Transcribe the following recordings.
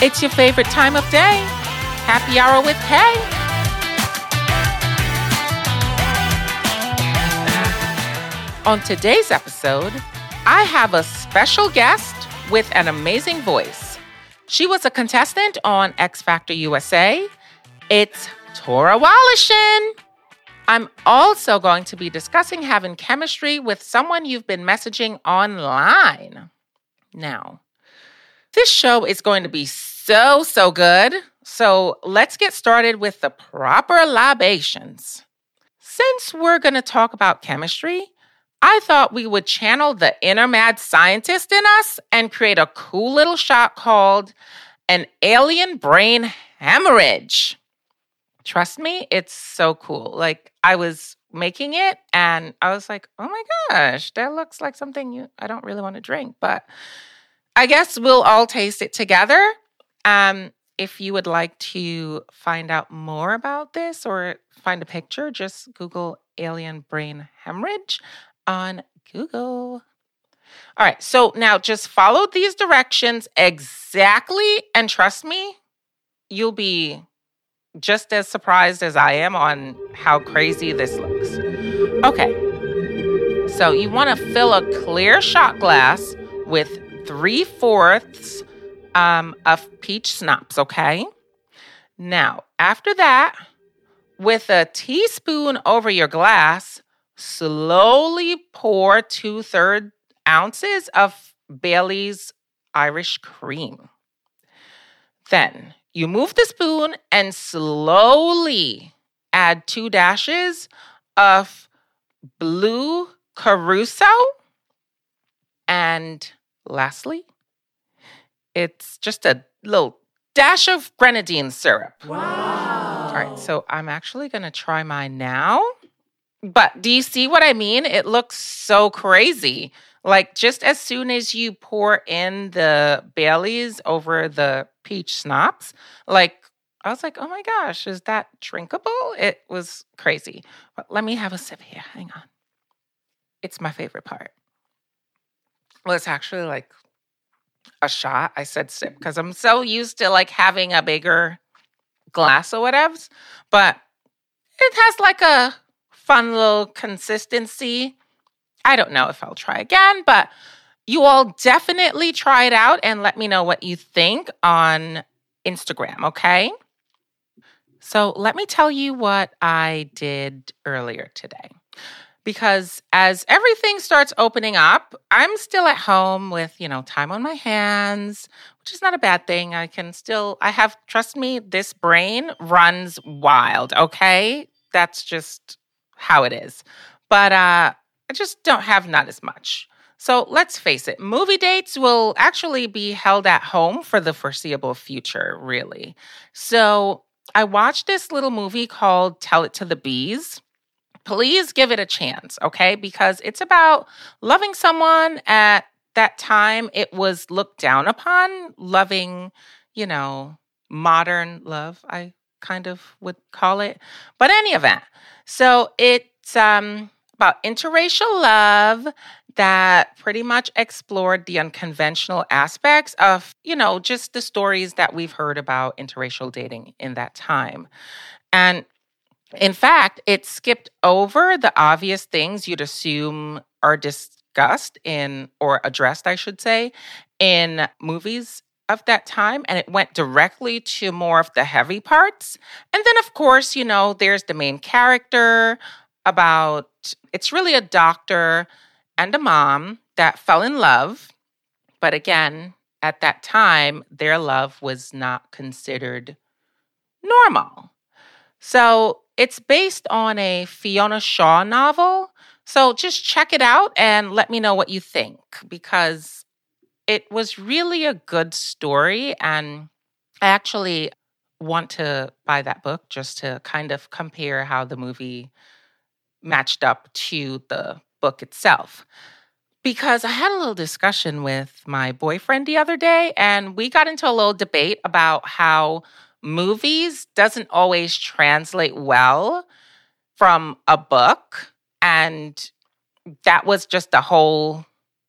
It's your favorite time of day. Happy hour with Kay. On today's episode, I have a special guest with an amazing voice. She was a contestant on X Factor USA. It's Tora Woloshin. I'm also going to be discussing having chemistry with someone you've been messaging online. Now, this show is going to be so, so good. So let's get started with the proper libations. Since we're going to talk about chemistry, I thought we would channel the inner mad scientist in us and create a cool little shot called an alien brain hemorrhage. Trust me, it's so cool. Like I was making it and I was like, "Oh my gosh, that looks like something you I don't really want to drink." But I guess we'll all taste it together. Um if you would like to find out more about this or find a picture, just Google alien brain hemorrhage on Google. All right, so now just follow these directions exactly, and trust me, you'll be just as surprised as I am on how crazy this looks. Okay, so you want to fill a clear shot glass with three fourths um, of peach schnapps, okay? Now, after that, with a teaspoon over your glass, slowly pour two third ounces of Bailey's Irish cream. Then you move the spoon and slowly add two dashes of blue Curaçao. And lastly, it's just a little dash of grenadine syrup. Wow. All right, so I'm actually going to try mine now. But do you see what I mean? It looks so crazy. Like just as soon as you pour in the Baileys over the peach schnapps, like I was like, oh my gosh, is that drinkable? It was crazy. But let me have a sip here. Hang on. It's my favorite part. Well, it's actually like a shot. I said sip because I'm so used to like having a bigger glass or whatever. But it has like a fun little consistency. I don't know if I'll try again, but you all definitely try it out and let me know what you think on Instagram, okay? So, let me tell you what I did earlier today. Because as everything starts opening up, I'm still at home with, you know, time on my hands, which is not a bad thing. I can still, I have, trust me, this brain runs wild, okay? That's just how it is. But uh, I just don't have not as much. So let's face it, movie dates will actually be held at home for the foreseeable future, really. So I watched this little movie called Tell It to the Bees. Please give it a chance, okay? Because it's about loving someone at that time it was looked down upon, loving, you know, modern love, I kind of would call it. But any event, so it's um, about interracial love that pretty much explored the unconventional aspects of, you know, just the stories that we've heard about interracial dating in that time. And in fact, it skipped over the obvious things you'd assume are discussed in, or addressed, I should say, in movies of that time and it went directly to more of the heavy parts. And then, of course, you know, there's the main character about it's really a doctor and a mom that fell in love. But again, at that time, their love was not considered normal. So it's based on a Fiona Shaw novel. So just check it out and let me know what you think because it was really a good story. And I actually want to buy that book just to kind of compare how the movie matched up to the book itself. Because I had a little discussion with my boyfriend the other day, and we got into a little debate about how movies doesn't always translate well from a book. And that was just the whole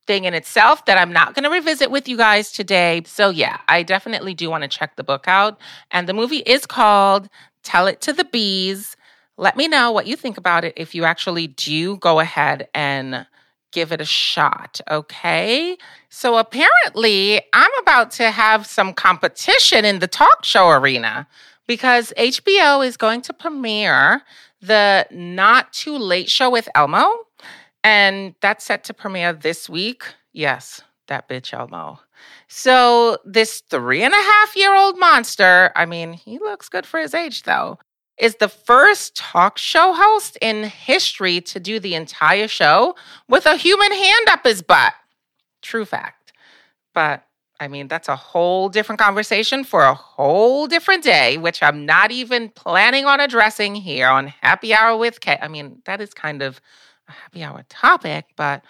thing in itself that I'm not going to revisit with you guys today. So, yeah, I definitely do want to check the book out. And the movie is called Tell It to the Bees. Let me know what you think about it if you actually do go ahead and give it a shot, okay? So apparently, I'm about to have some competition in the talk show arena because HBO is going to premiere the Not Too Late show with Elmo. And that's set to premiere this week. Yes, that bitch Elmo. So, this three and a half year old monster, I mean, he looks good for his age though, is the first talk show host in history to do the entire show with a human hand up his butt. True fact. But I mean, that's a whole different conversation for a whole different day, which I'm not even planning on addressing here on Happy Hour with Kay. I mean, that is kind of a happy hour topic, but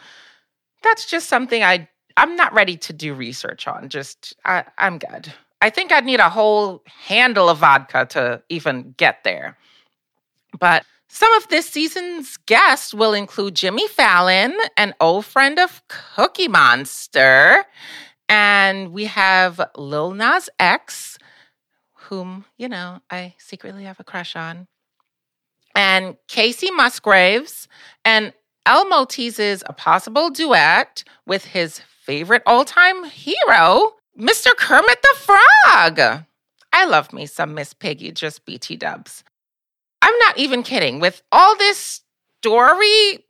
that's just something I I'm not ready to do research on. Just I, I'm good. I think I'd need a whole handle of vodka to even get there. But some of this season's guests will include Jimmy Fallon, an old friend of Cookie Monster, and we have Lil Nas X, whom, you know, I secretly have a crush on, and Kacey Musgraves, and Elmo teases a possible duet with his favorite all time hero, Mr. Kermit the Frog. I love me some Miss Piggy, just BT dubs. I'm not even kidding. With all this story,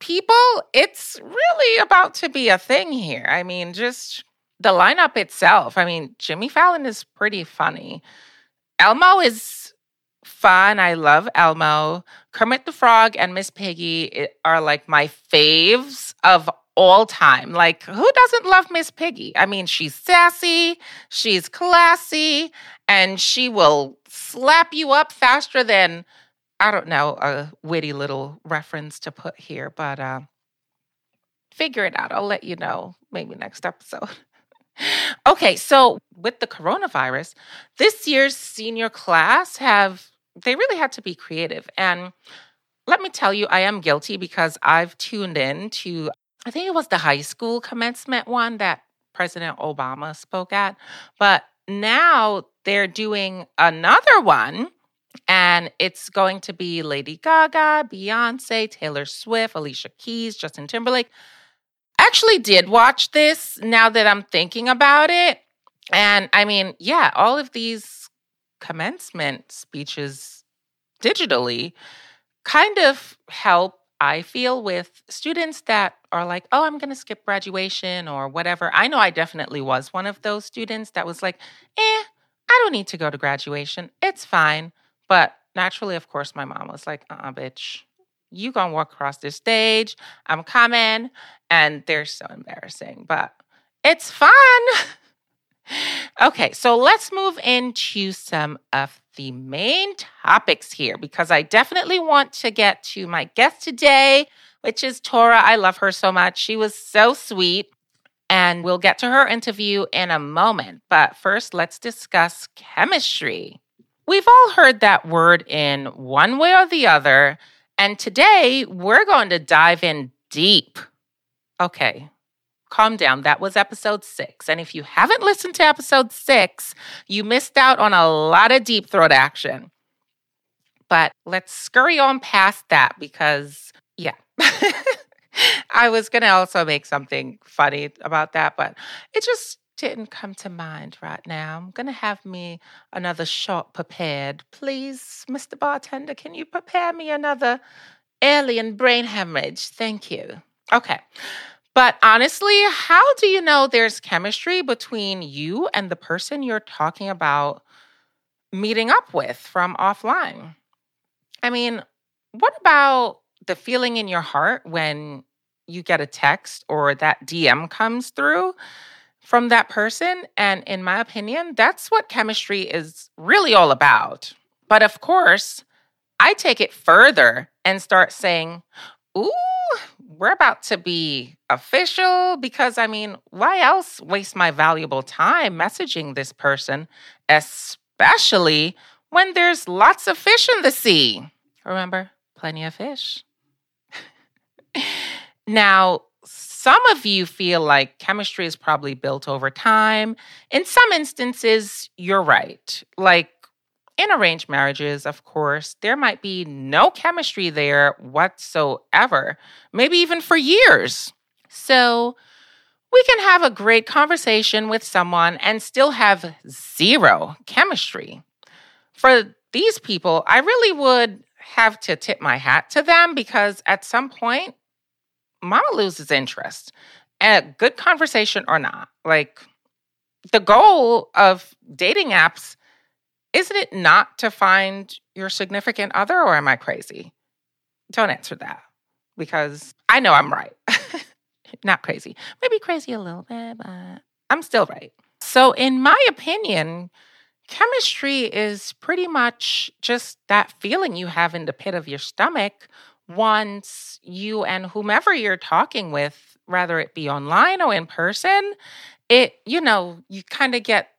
people, it's really about to be a thing here. I mean, just the lineup itself. I mean, Jimmy Fallon is pretty funny. Elmo is fun. I love Elmo. Kermit the Frog and Miss Piggy are like my faves of all time. Like, who doesn't love Miss Piggy? I mean, she's sassy, she's classy, and she will slap you up faster than, I don't know, a witty little reference to put here, but uh, figure it out. I'll let you know maybe next episode. okay, so with the coronavirus, this year's senior class have, they really had to be creative. And let me tell you, I am guilty because I've tuned in to I think it was the high school commencement one that President Obama spoke at. But now they're doing another one, and it's going to be Lady Gaga, Beyonce, Taylor Swift, Alicia Keys, Justin Timberlake. I actually did watch this now that I'm thinking about it. And I mean, yeah, all of these commencement speeches digitally kind of help I feel with students that are like, oh, I'm going to skip graduation or whatever. I know I definitely was one of those students that was like, eh, I don't need to go to graduation. It's fine. But naturally, of course, my mom was like, uh uh-uh, bitch, you gonna walk across this stage. I'm coming. And they're so embarrassing, but it's fun. okay, so let's move into some of the main topics here because I definitely want to get to my guest today, which is Tora. I love her so much. She was so sweet. And we'll get to her interview in a moment. But first, let's discuss chemistry. We've all heard that word in one way or the other. And today, we're going to dive in deep. Okay, calm down. That was episode six. And if you haven't listened to episode six, you missed out on a lot of deep throat action. But let's scurry on past that because, yeah. I was going to also make something funny about that, but it just didn't come to mind right now. I'm going to have me another shot prepared. Please, Mr. Bartender, can you prepare me another alien brain hemorrhage? Thank you. Okay. But honestly, how do you know there's chemistry between you and the person you're talking about meeting up with from offline? I mean, what about the feeling in your heart when you get a text or that DM comes through from that person? And in my opinion, that's what chemistry is really all about. But of course, I take it further and start saying, Ooh, we're about to be official because I mean, why else waste my valuable time messaging this person, especially when there's lots of fish in the sea? Remember, plenty of fish. now, some of you feel like chemistry is probably built over time. In some instances, you're right. Like in arranged marriages, of course, there might be no chemistry there whatsoever, maybe even for years. So, we can have a great conversation with someone and still have zero chemistry. For these people, I really would have to tip my hat to them because at some point, mama loses interest. A good conversation or not. Like the goal of dating apps, isn't it not to find your significant other, or am I crazy? Don't answer that because I know I'm right. not crazy. Maybe crazy a little bit, but I'm still right. So, in my opinion, chemistry is pretty much just that feeling you have in the pit of your stomach once you and whomever you're talking with, whether it be online or in person, it, you know, you kind of get,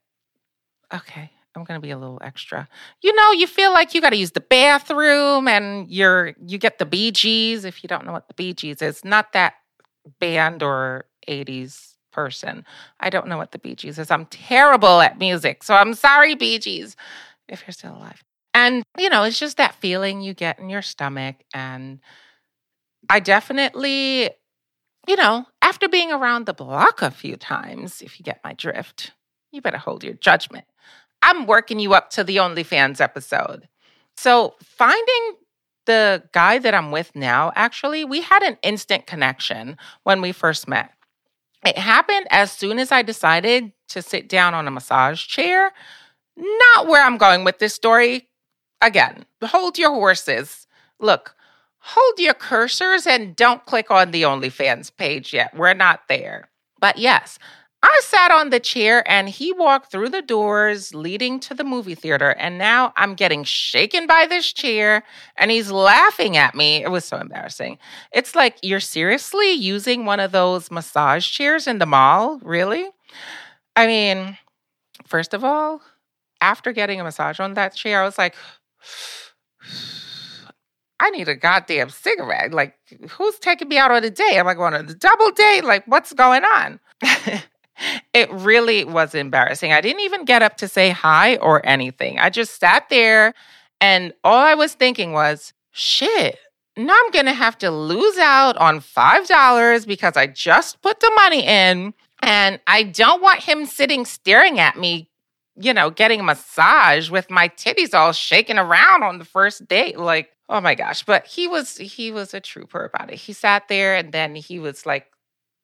okay, I'm going to be a little extra. You know, you feel like you got to use the bathroom and you're, you get the Bee Gees. If you don't know what the Bee Gees is, not that band or 80s person. I don't know what the Bee Gees is. I'm terrible at music. So I'm sorry, Bee Gees, if you're still alive. And, you know, it's just that feeling you get in your stomach. And I definitely, you know, after being around the block a few times, if you get my drift, you better hold your judgment. I'm working you up to the OnlyFans episode. So finding the guy that I'm with now, actually, we had an instant connection when we first met. It happened as soon as I decided to sit down on a massage chair. Not where I'm going with this story, again, hold your horses. Look, hold your cursors and don't click on the OnlyFans page yet. We're not there. But yes, I sat on the chair and he walked through the doors leading to the movie theater. And now I'm getting shaken by this chair and he's laughing at me. It was so embarrassing. It's like, you're seriously using one of those massage chairs in the mall? Really? I mean, first of all, after getting a massage on that chair, I was like, I need a goddamn cigarette. Like, who's taking me out on a date? Am I going on a double date? Like, what's going on? it really was embarrassing. I didn't even get up to say hi or anything. I just sat there and all I was thinking was, shit, now I'm going to have to lose out on $5 because I just put the money in. And I don't want him sitting staring at me you know, getting a massage with my titties all shaking around on the first date. Like, oh my gosh. But he was he was a trooper about it. He sat there and then he was like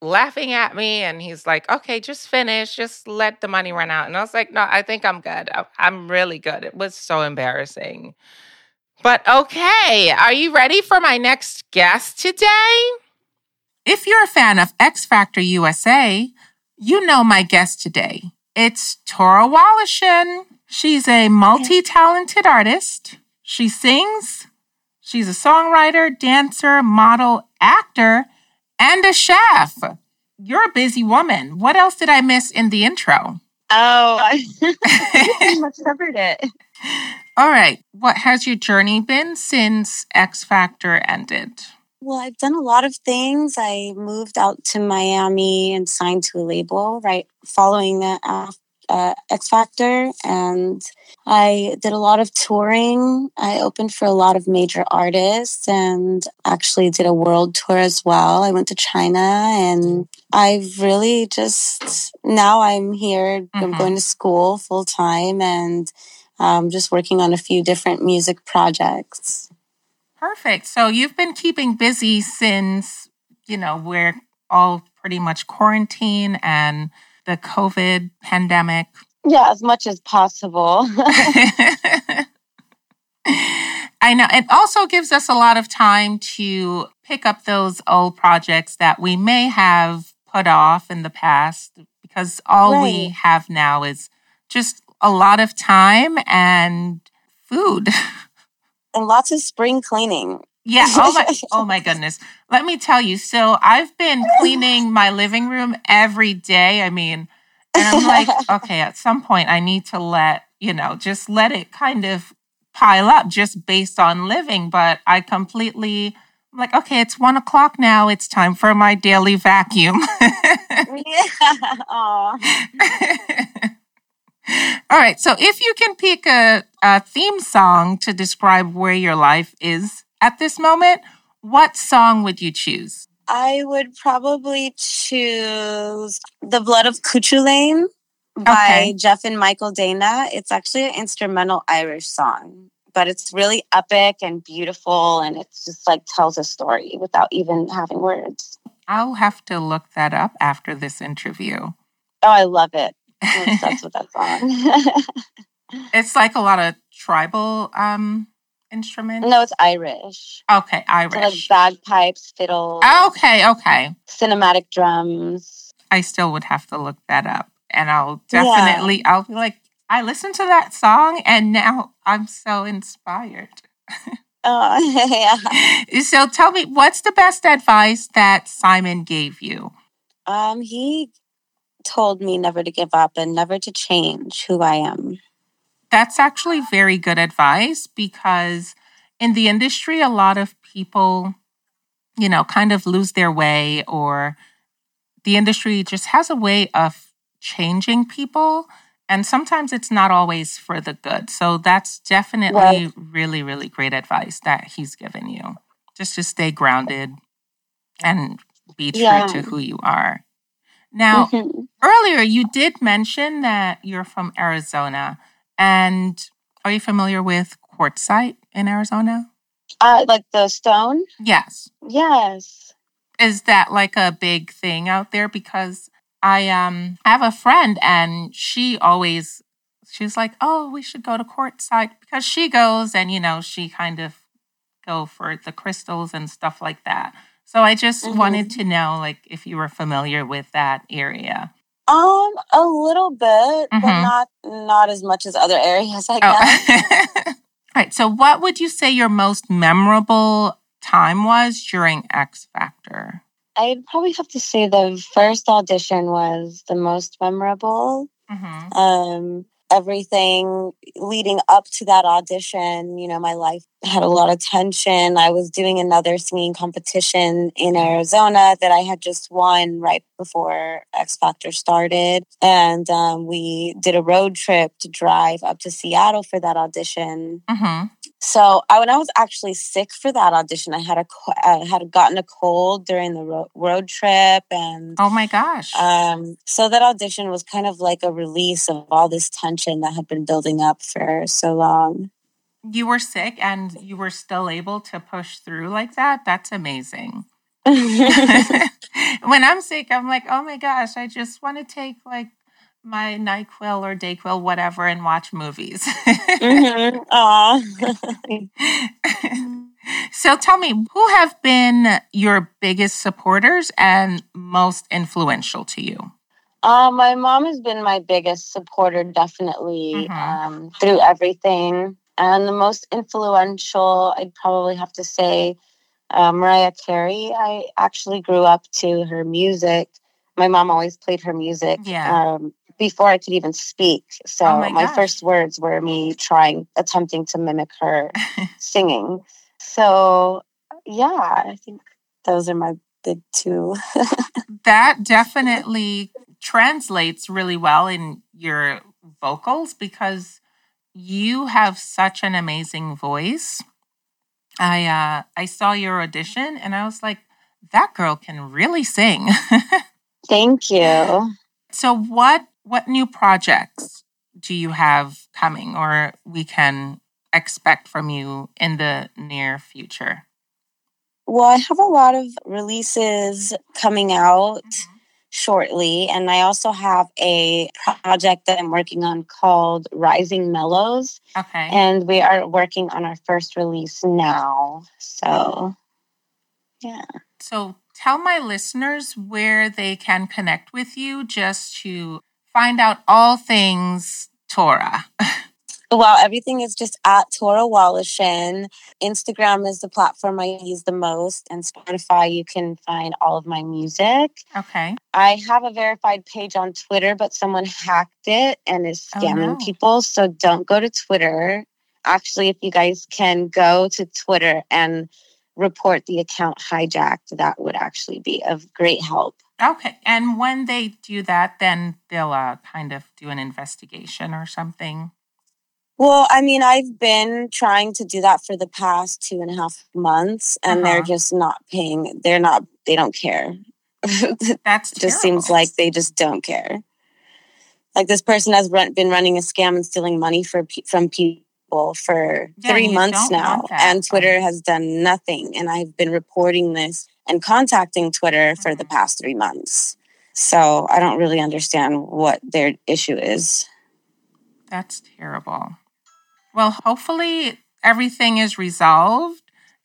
laughing at me and he's like, okay, just finish, just let the money run out. And I was like, no, I think I'm good. I'm really good. It was so embarrassing. But okay, are you ready for my next guest today? If you're a fan of X Factor USA, you know my guest today. It's Tora Woloshin. She's a multi talented artist. She sings, she's a songwriter, dancer, model, actor, and a chef. You're a busy woman. What else did I miss in the intro? Oh, I pretty much covered it. All right. What has your journey been since X Factor ended? Well, I've done a lot of things. I moved out to Miami and signed to a label right following the uh, X Factor, and I did a lot of touring. I opened for a lot of major artists and actually did a world tour as well. I went to China and I've really just now I'm here. Mm-hmm. I'm going to school full time and um, just working on a few different music projects. Perfect. So you've been keeping busy since, you know, we're all pretty much quarantine and the COVID pandemic. Yeah, as much as possible. I know. It also gives us a lot of time to pick up those old projects that we may have put off in the past because all right. we have now is just a lot of time and food. and lots of spring cleaning. Yeah. Oh my, oh my goodness. Let me tell you. So I've been cleaning my living room every day. I mean, and I'm like, okay, at some point I need to let, you know, just let it kind of pile up just based on living. But I completely I'm like, okay, it's one o'clock now. It's time for my daily vacuum. yeah. All right. So if you can pick a, a theme song to describe where your life is at this moment, what song would you choose? I would probably choose The Blood of Cuchulainn by Okay. Jeff and Michael Danna. It's actually an instrumental Irish song, but it's really epic and beautiful and it's just like tells a story without even having words. I'll have to look that up after this interview. Oh, I love it. I'm obsessed with that song. it's like a lot of tribal um instruments. no, it's Irish. Okay, So like bagpipes, fiddle, Okay, okay. cinematic drums. I still would have to look that up. And I'll Yeah. definitely I'll be like, I listened to that song and now I'm so inspired. Oh, yeah. So tell me, what's the best advice that Simon gave you? Um, he told me never to give up and never to change who I am. That's actually very good advice because in the industry, a lot of people, you know, kind of lose their way, or the industry just has a way of changing people. And sometimes it's not always for the good. So that's definitely Right. really, really great advice that he's given you. Just to stay grounded and be true Yeah. to who you are. Now, Mhm. earlier you did mention that you're from Arizona. And are you familiar with Quartzsite in Arizona? Uh, like the stone? Yes. Yes. Is that like a big thing out there? Because I um I have a friend and she always she's like, Oh, we should go to Quartzsite because she goes and you know, she kind of go for the crystals and stuff like that. So I just Mhm. wanted to know like if you were familiar with that area. Um, a little bit, but Mhm. not not as much as other areas, I guess. Oh. All right. So, what would you say your most memorable time was during X Factor? I'd probably have to say the first audition was the most memorable. Mm-hmm. Um, everything leading up to that audition, you know, my life had a lot of tension. I was doing another singing competition in Arizona that I had just won right before X Factor started. And um, we did a road trip to drive up to Seattle for that audition. Mm-hmm. So I, when I was actually sick for that audition, I had a I had gotten a cold during the ro- road trip, and Oh my gosh. um, so that audition was kind of like a release of all this tension that had been building up for so long. you were sick and you were still able to push through like that. That's amazing. when I'm sick, I'm like, oh my gosh, I just want to take like my NyQuil or DayQuil, whatever, and watch movies. Mhm. Aw. so tell me, who have been your biggest supporters and most influential to you? Uh, my mom has been my biggest supporter, definitely, Mhm. um, through everything. And the most influential, I'd probably have to say, uh, Mariah Carey. I actually grew up to her music. My mom always played her music Yeah. um, before I could even speak. So Oh my my, first words were me trying, attempting to mimic her singing. So, yeah, I think those are my big two. that definitely translates really well in your vocals because you have such an amazing voice. I uh I saw your audition and I was like that girl can really sing. Thank you. so what what new projects do you have coming or we can expect from you in the near future? Well, I have a lot of releases coming out mm-hmm. shortly, and I also have a project that I'm working on called Rising Mellows, Okay. and we are working on our first release now. So, yeah. So tell my listeners where they can connect with you just to find out all things Tora. Well, everything is just at Tora Woloshin. Instagram is the platform I use the most, and Spotify, you can find all of my music. Okay. I have a verified page on Twitter, but someone hacked it and is Oh, scamming no. people. So don't go to Twitter. Actually, if you guys can go to Twitter and report the account hijacked, that would actually be of great help. Okay. And when they do that, then they'll uh, kind of do an investigation or something. Well, I mean, I've been trying to do that for the past two and a half months, and uh-huh. they're just not paying. They're not. They don't care. That's just seems like they just don't care. Like this person has run, been running a scam and stealing money for from people for yeah, three months now, and Twitter has done nothing. And I've been reporting this and contacting Twitter for the mm-hmm. past three months. So I don't really understand what their issue is. That's terrible. Well, hopefully everything is resolved.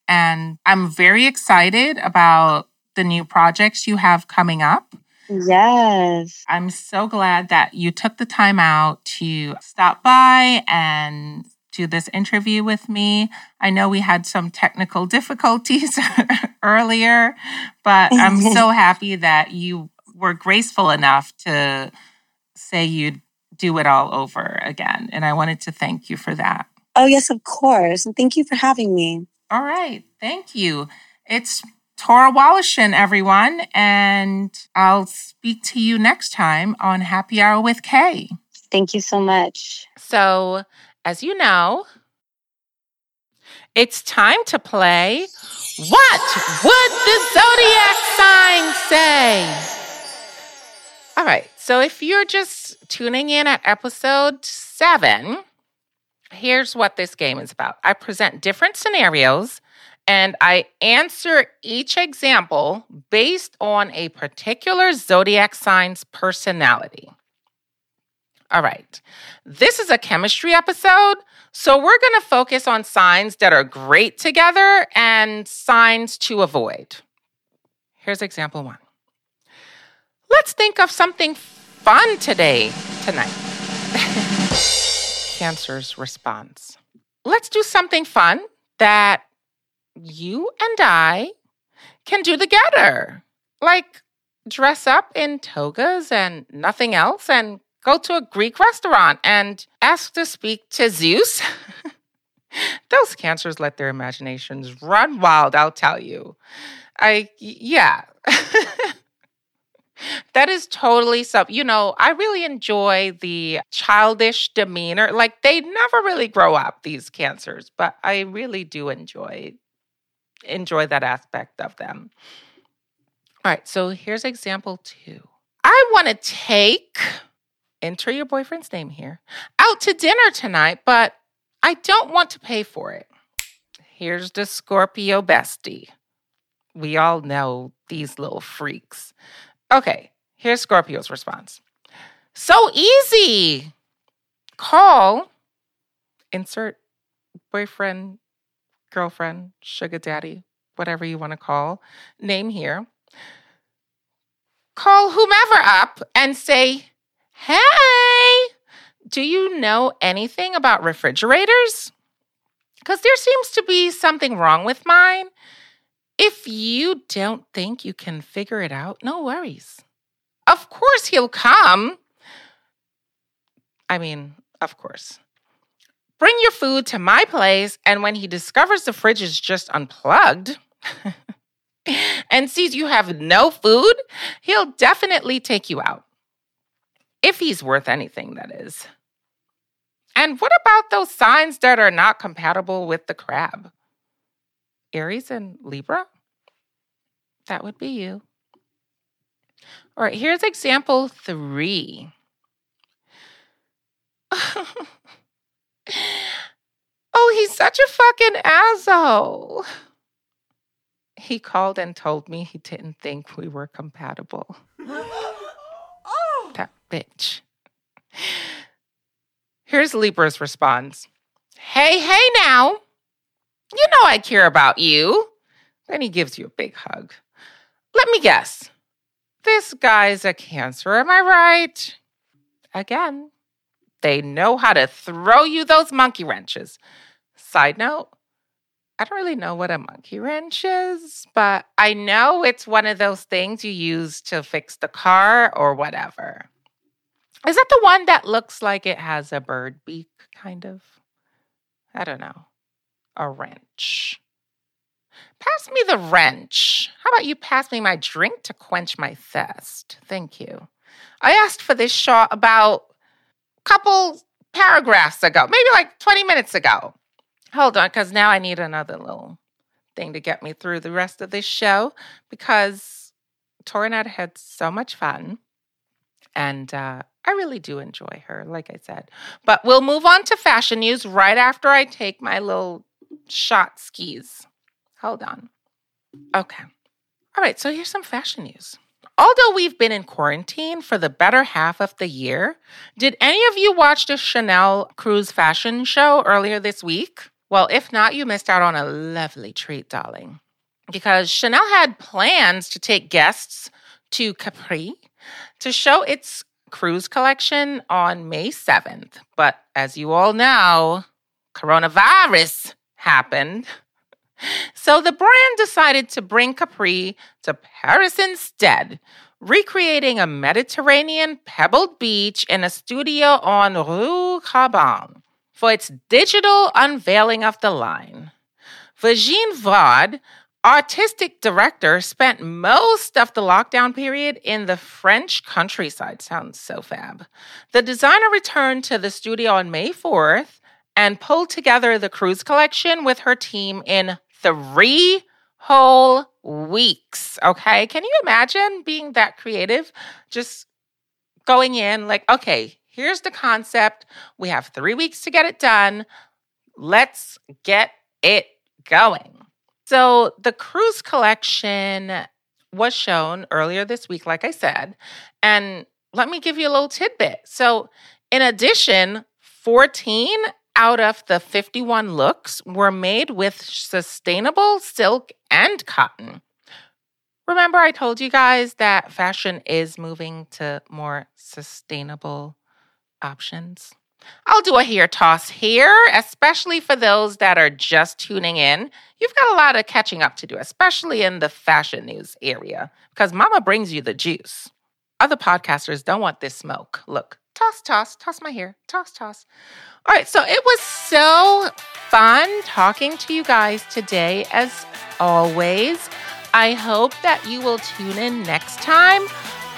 And I'm very excited about the new projects you have coming up. Yes. I'm so glad that you took the time out to stop by and do this interview with me. I know we had some technical difficulties earlier, but I'm so happy that you were graceful enough to say you'd do it all over again. And I wanted to thank you for that. Oh, yes, of course. And thank you for having me. All right. Thank you. It's Tora Woloshin, everyone. And I'll speak to you next time on Happy Hour with Kay. Thank you so much. So, as you know, it's time to play What Would the Zodiac Sign Say? All right. So if you're just tuning in at episode seven, here's what this game is about I present different scenarios and I answer each example based on a particular zodiac sign's personality. All right. This is a chemistry episode, so we're going to focus on signs that are great together and signs to avoid. Here's example one. Let's think of something fun today, tonight. Cancer's response. Let's do something fun that you and I can do together. Like dress up in togas and nothing else and go to a Greek restaurant and ask to speak to Zeus. Those cancers let their imaginations run wild, I'll tell you. I, yeah. That is totally so. You know, I really enjoy the childish demeanor. Like they never really grow up these cancers, but I really do enjoy enjoy that aspect of them. All right, so here's example 2. I want to take enter your boyfriend's name here out to dinner tonight, but I don't want to pay for it. Here's the Scorpio bestie. We all know these little freaks. Okay, here's Scorpio's response. So easy. Call, insert boyfriend, girlfriend, sugar daddy, whatever you want to call, name here. Call whomever up and say, Hey, do you know anything about refrigerators? Because there seems to be something wrong with mine. If you don't think you can figure it out, no worries. Of course he'll come. I mean, of course. Bring your food to my place, and when he discovers the fridge is just unplugged and sees you have no food, he'll definitely take you out. If he's worth anything, that is. And what about those signs that are not compatible with the crab? Aries and Libra? That would be you. All right, here's example three. oh, he's such a fucking asshole. He called and told me he didn't think we were compatible. bitch. Here's Libra's response Hey, hey now. You know I care about you. Then he gives you a big hug. Let me guess. This guy's a cancer, am I right? Again, they know how to throw you those monkey wrenches. Side note, I don't really know what a monkey wrench is, but I know it's one of those things you use to fix the car or whatever. Is that the one that looks like it has a bird beak, kind of? I don't know a wrench. pass me the wrench. How about you pass me my drink to quench my thirst? Thank you. I asked for this shot about a couple paragraphs ago, maybe like 20 minutes ago. Hold on, because now I need another little thing to get me through the rest of this show because Torinetta had so much fun. And uh, I really do enjoy her, like I said. But we'll move on to fashion news right after I take my little shot skis. Hold on. Okay. All right, so here's some fashion news. Although we've been in quarantine for the better half of the year, did any of you watch the Chanel cruise fashion show earlier this week? Well, if not, you missed out on a lovely treat, darling. Because Chanel had plans to take guests to Capri to show its cruise collection on May 7th. But as you all know, coronavirus happened. So the brand decided to bring Capri to Paris instead, recreating a Mediterranean pebbled beach in a studio on Rue Cambon for its digital unveiling of the line. Virginie Viard, artistic director, spent most of the lockdown period in the French countryside. Sounds so fab. The designer returned to the studio on May 4th and pulled together the cruise collection with her team in three whole weeks. Okay. Can you imagine being that creative? Just going in, like, okay, here's the concept. We have three weeks to get it done. Let's get it going. So, the cruise collection was shown earlier this week, like I said. And let me give you a little tidbit. So, in addition, 14 out of the 51 looks were made with sustainable silk and cotton. Remember, I told you guys that fashion is moving to more sustainable options? I'll do a hair toss here, especially for those that are just tuning in. You've got a lot of catching up to do, especially in the fashion news area, because Mama brings you the juice. Other podcasters don't want this smoke. Look, toss, toss, toss my hair, toss, toss. All right, so it was so fun talking to you guys today, as always. I hope that you will tune in next time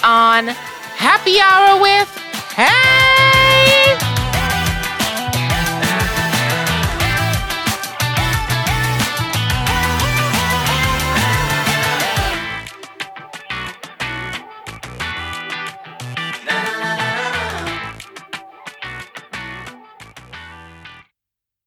on Happy Hour with Hey!